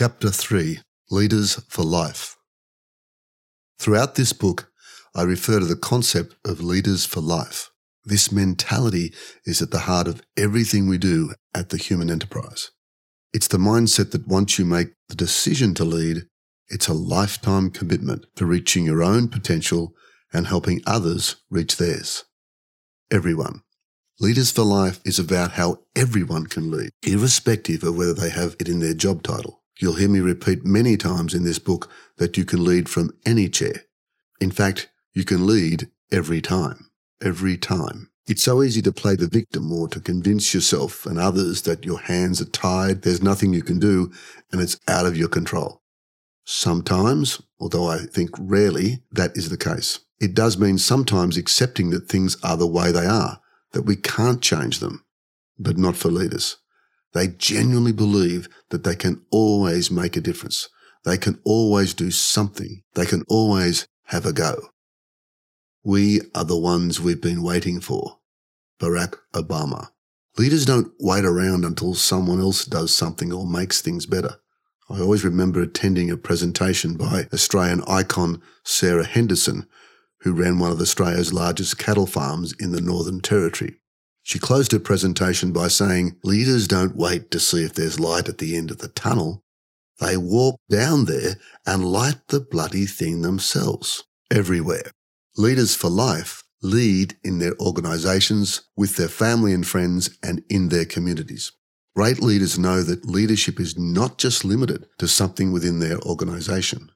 Chapter 3 Leaders for Life. Throughout this book, I refer to the concept of leaders for life. This mentality is at the heart of everything we do at the human enterprise. It's the mindset that once you make the decision to lead, it's a lifetime commitment to reaching your own potential and helping others reach theirs. Everyone. Leaders for Life is about how everyone can lead, irrespective of whether they have it in their job title. You'll hear me repeat many times in this book that you can lead from any chair. In fact, you can lead every time. Every time. It's so easy to play the victim or to convince yourself and others that your hands are tied, there's nothing you can do, and it's out of your control. Sometimes, although I think rarely, that is the case. It does mean sometimes accepting that things are the way they are, that we can't change them, but not for leaders. They genuinely believe that they can always make a difference. They can always do something. They can always have a go. We are the ones we've been waiting for. Barack Obama. Leaders don't wait around until someone else does something or makes things better. I always remember attending a presentation by Australian icon Sara Henderson, who ran one of Australia's largest cattle farms in the Northern Territory. She closed her presentation by saying, Leaders don't wait to see if there's light at the end of the tunnel. They walk down there and light the bloody thing themselves, everywhere. Leaders for life lead in their organisations, with their family and friends, and in their communities. Great leaders know that leadership is not just limited to something within their organisation.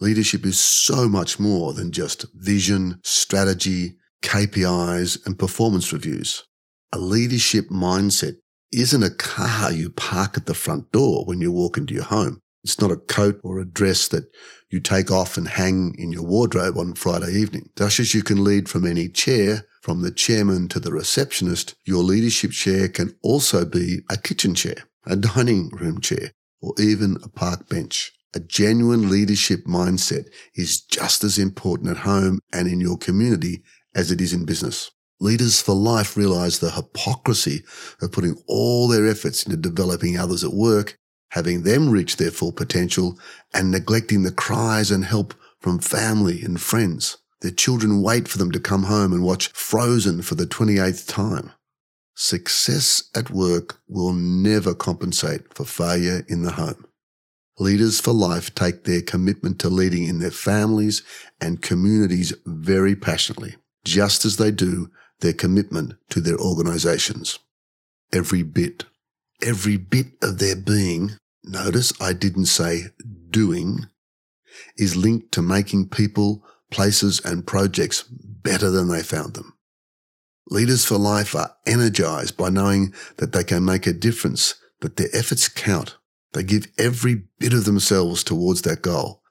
Leadership is so much more than just vision, strategy, KPIs, and performance reviews. A leadership mindset isn't a car you park at the front door when you walk into your home. It's not a coat or a dress that you take off and hang in your wardrobe on Friday evening. Just as you can lead from any chair, from the chairman to the receptionist, your leadership chair can also be a kitchen chair, a dining room chair, or even a park bench. A genuine leadership mindset is just as important at home and in your community as it is in business. Leaders for life realize the hypocrisy of putting all their efforts into developing others at work, having them reach their full potential, and neglecting the cries and help from family and friends. Their children wait for them to come home and watch Frozen for the 28th time. Success at work will never compensate for failure in the home. Leaders for Life take their commitment to leading in their families and communities very passionately, just as they do their commitment to their organizations. Every bit, every bit of their being, notice I didn't say doing, is linked to making people, places and projects better than they found them. Leaders for life are energized by knowing that they can make a difference, that their efforts count. They give every bit of themselves towards that goal.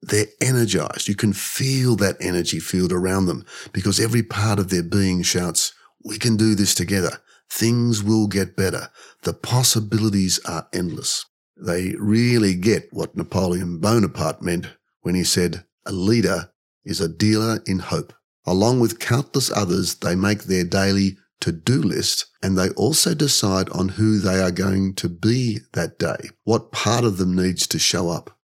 They're energized. You can feel that energy field around them because every part of their being shouts, we can do this together. Things will get better. The possibilities are endless. They really get what Napoleon Bonaparte meant when he said, a leader is a dealer in hope. Along with countless others, they make their daily to-do list and they also decide on who they are going to be that day. What part of them needs to show up.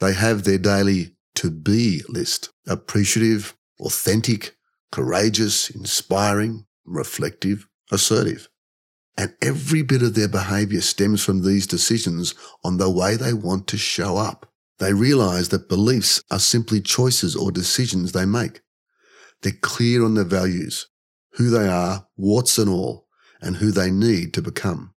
They have their daily to be list appreciative, authentic, courageous, inspiring, reflective, assertive. And every bit of their behavior stems from these decisions on the way they want to show up. They realize that beliefs are simply choices or decisions they make. They're clear on their values, who they are, warts and all, and who they need to become.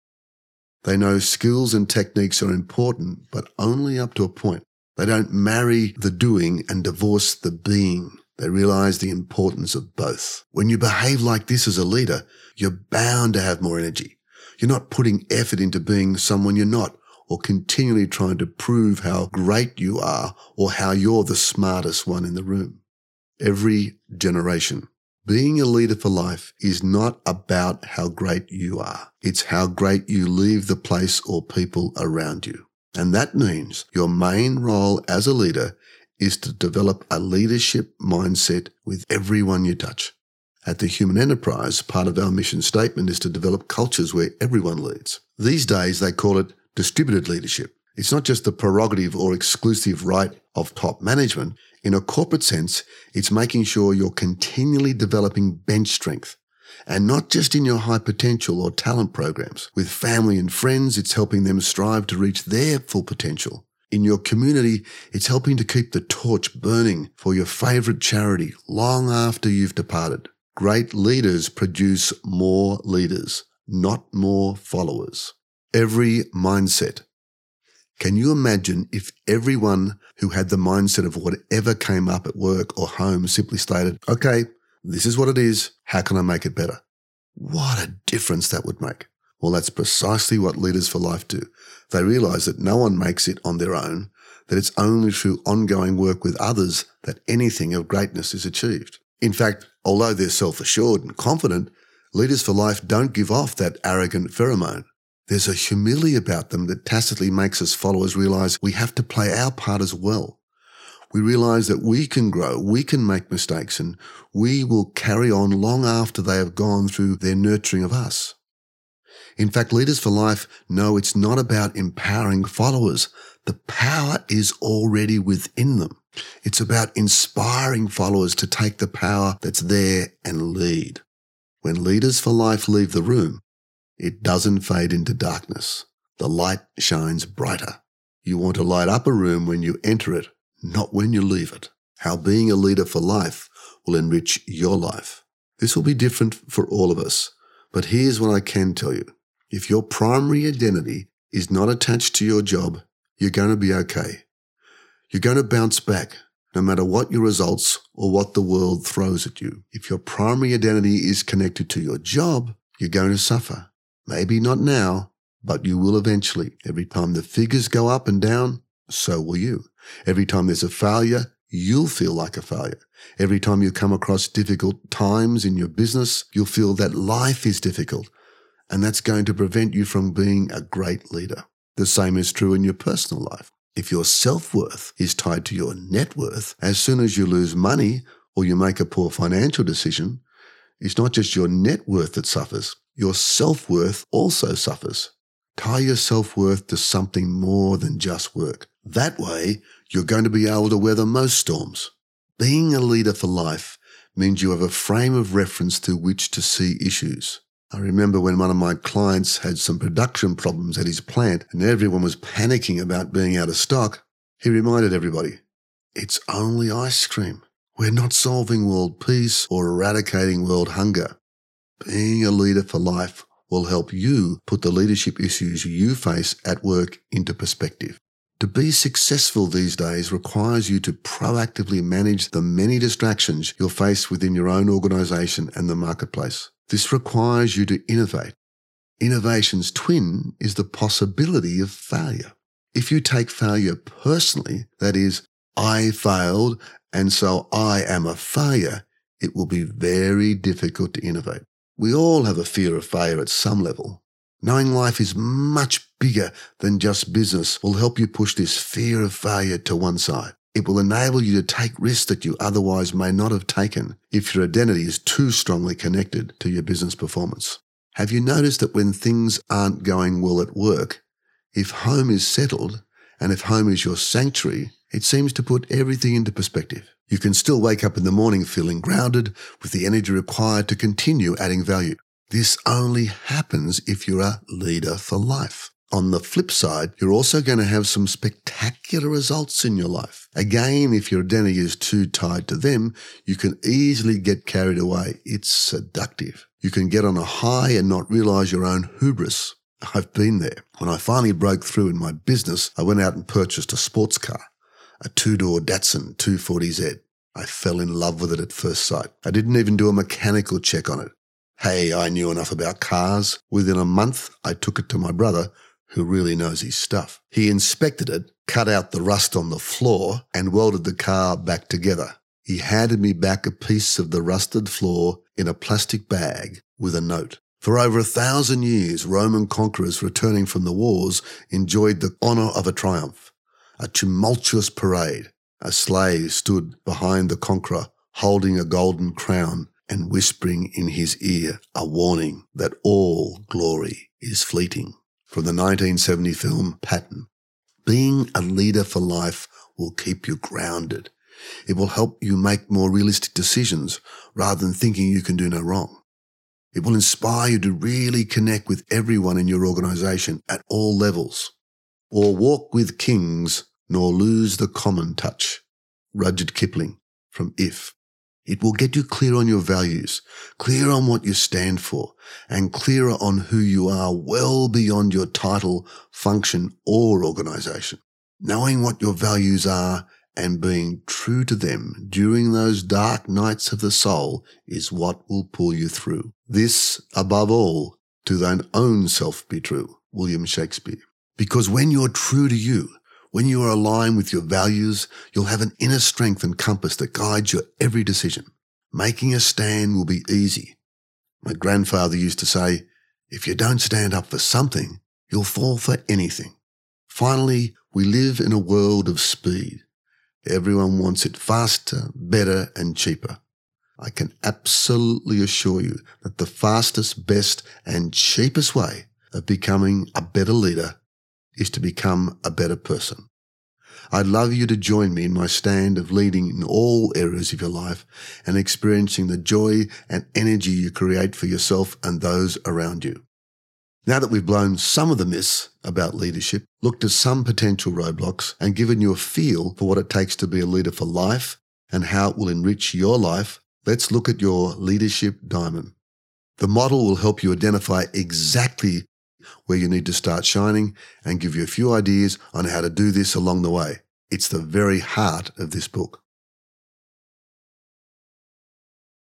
They know skills and techniques are important, but only up to a point. They don't marry the doing and divorce the being. They realize the importance of both. When you behave like this as a leader, you're bound to have more energy. You're not putting effort into being someone you're not or continually trying to prove how great you are or how you're the smartest one in the room. Every generation. Being a leader for life is not about how great you are. It's how great you leave the place or people around you. And that means your main role as a leader is to develop a leadership mindset with everyone you touch. At the Human Enterprise, part of our mission statement is to develop cultures where everyone leads. These days, they call it distributed leadership. It's not just the prerogative or exclusive right of top management. In a corporate sense, it's making sure you're continually developing bench strength. And not just in your high potential or talent programs. With family and friends, it's helping them strive to reach their full potential. In your community, it's helping to keep the torch burning for your favorite charity long after you've departed. Great leaders produce more leaders, not more followers. Every mindset. Can you imagine if everyone who had the mindset of whatever came up at work or home simply stated, okay, this is what it is. How can I make it better? What a difference that would make. Well, that's precisely what Leaders for Life do. They realize that no one makes it on their own, that it's only through ongoing work with others that anything of greatness is achieved. In fact, although they're self assured and confident, Leaders for Life don't give off that arrogant pheromone. There's a humility about them that tacitly makes us followers realize we have to play our part as well. We realize that we can grow, we can make mistakes, and we will carry on long after they have gone through their nurturing of us. In fact, Leaders for Life know it's not about empowering followers. The power is already within them. It's about inspiring followers to take the power that's there and lead. When Leaders for Life leave the room, it doesn't fade into darkness. The light shines brighter. You want to light up a room when you enter it, not when you leave it. How being a leader for life will enrich your life. This will be different for all of us, but here's what I can tell you. If your primary identity is not attached to your job, you're going to be okay. You're going to bounce back no matter what your results or what the world throws at you. If your primary identity is connected to your job, you're going to suffer. Maybe not now, but you will eventually. Every time the figures go up and down, so will you. Every time there's a failure, you'll feel like a failure. Every time you come across difficult times in your business, you'll feel that life is difficult and that's going to prevent you from being a great leader. The same is true in your personal life. If your self worth is tied to your net worth, as soon as you lose money or you make a poor financial decision, it's not just your net worth that suffers, your self worth also suffers. Tie your self worth to something more than just work. That way, you're going to be able to weather most storms. Being a leader for life means you have a frame of reference to which to see issues. I remember when one of my clients had some production problems at his plant and everyone was panicking about being out of stock. He reminded everybody, it's only ice cream. We're not solving world peace or eradicating world hunger. Being a leader for life will help you put the leadership issues you face at work into perspective. To be successful these days requires you to proactively manage the many distractions you'll face within your own organization and the marketplace. This requires you to innovate. Innovation's twin is the possibility of failure. If you take failure personally, that is, I failed and so I am a failure, it will be very difficult to innovate. We all have a fear of failure at some level. Knowing life is much bigger than just business will help you push this fear of failure to one side. It will enable you to take risks that you otherwise may not have taken if your identity is too strongly connected to your business performance. Have you noticed that when things aren't going well at work, if home is settled and if home is your sanctuary, it seems to put everything into perspective. You can still wake up in the morning feeling grounded with the energy required to continue adding value. This only happens if you're a leader for life. On the flip side, you're also going to have some spectacular results in your life. Again, if your identity is too tied to them, you can easily get carried away. It's seductive. You can get on a high and not realize your own hubris. I've been there. When I finally broke through in my business, I went out and purchased a sports car, a two-door Datsun 240Z. I fell in love with it at first sight. I didn't even do a mechanical check on it. Hey, I knew enough about cars. Within a month, I took it to my brother who really knows his stuff. He inspected it, cut out the rust on the floor, and welded the car back together. He handed me back a piece of the rusted floor in a plastic bag with a note. For over a thousand years, Roman conquerors returning from the wars enjoyed the honour of a triumph, a tumultuous parade. A slave stood behind the conqueror, holding a golden crown and whispering in his ear a warning that all glory is fleeting from the 1970 film Patton. Being a leader for life will keep you grounded. It will help you make more realistic decisions rather than thinking you can do no wrong. It will inspire you to really connect with everyone in your organization at all levels. Or walk with kings, nor lose the common touch. Rudyard Kipling from If. It will get you clear on your values, clear on what you stand for, and clearer on who you are well beyond your title, function, or organization. Knowing what your values are and being true to them during those dark nights of the soul is what will pull you through. This, above all, to thine own self be true. William Shakespeare. Because when you're true to you, when you are aligned with your values, you'll have an inner strength and compass that guides your every decision. Making a stand will be easy. My grandfather used to say, if you don't stand up for something, you'll fall for anything. Finally, we live in a world of speed. Everyone wants it faster, better, and cheaper. I can absolutely assure you that the fastest, best, and cheapest way of becoming a better leader is to become a better person. I'd love you to join me in my stand of leading in all areas of your life and experiencing the joy and energy you create for yourself and those around you. Now that we've blown some of the myths about leadership, looked at some potential roadblocks, and given you a feel for what it takes to be a leader for life and how it will enrich your life, let's look at your leadership diamond. The model will help you identify exactly where you need to start shining and give you a few ideas on how to do this along the way. It's the very heart of this book.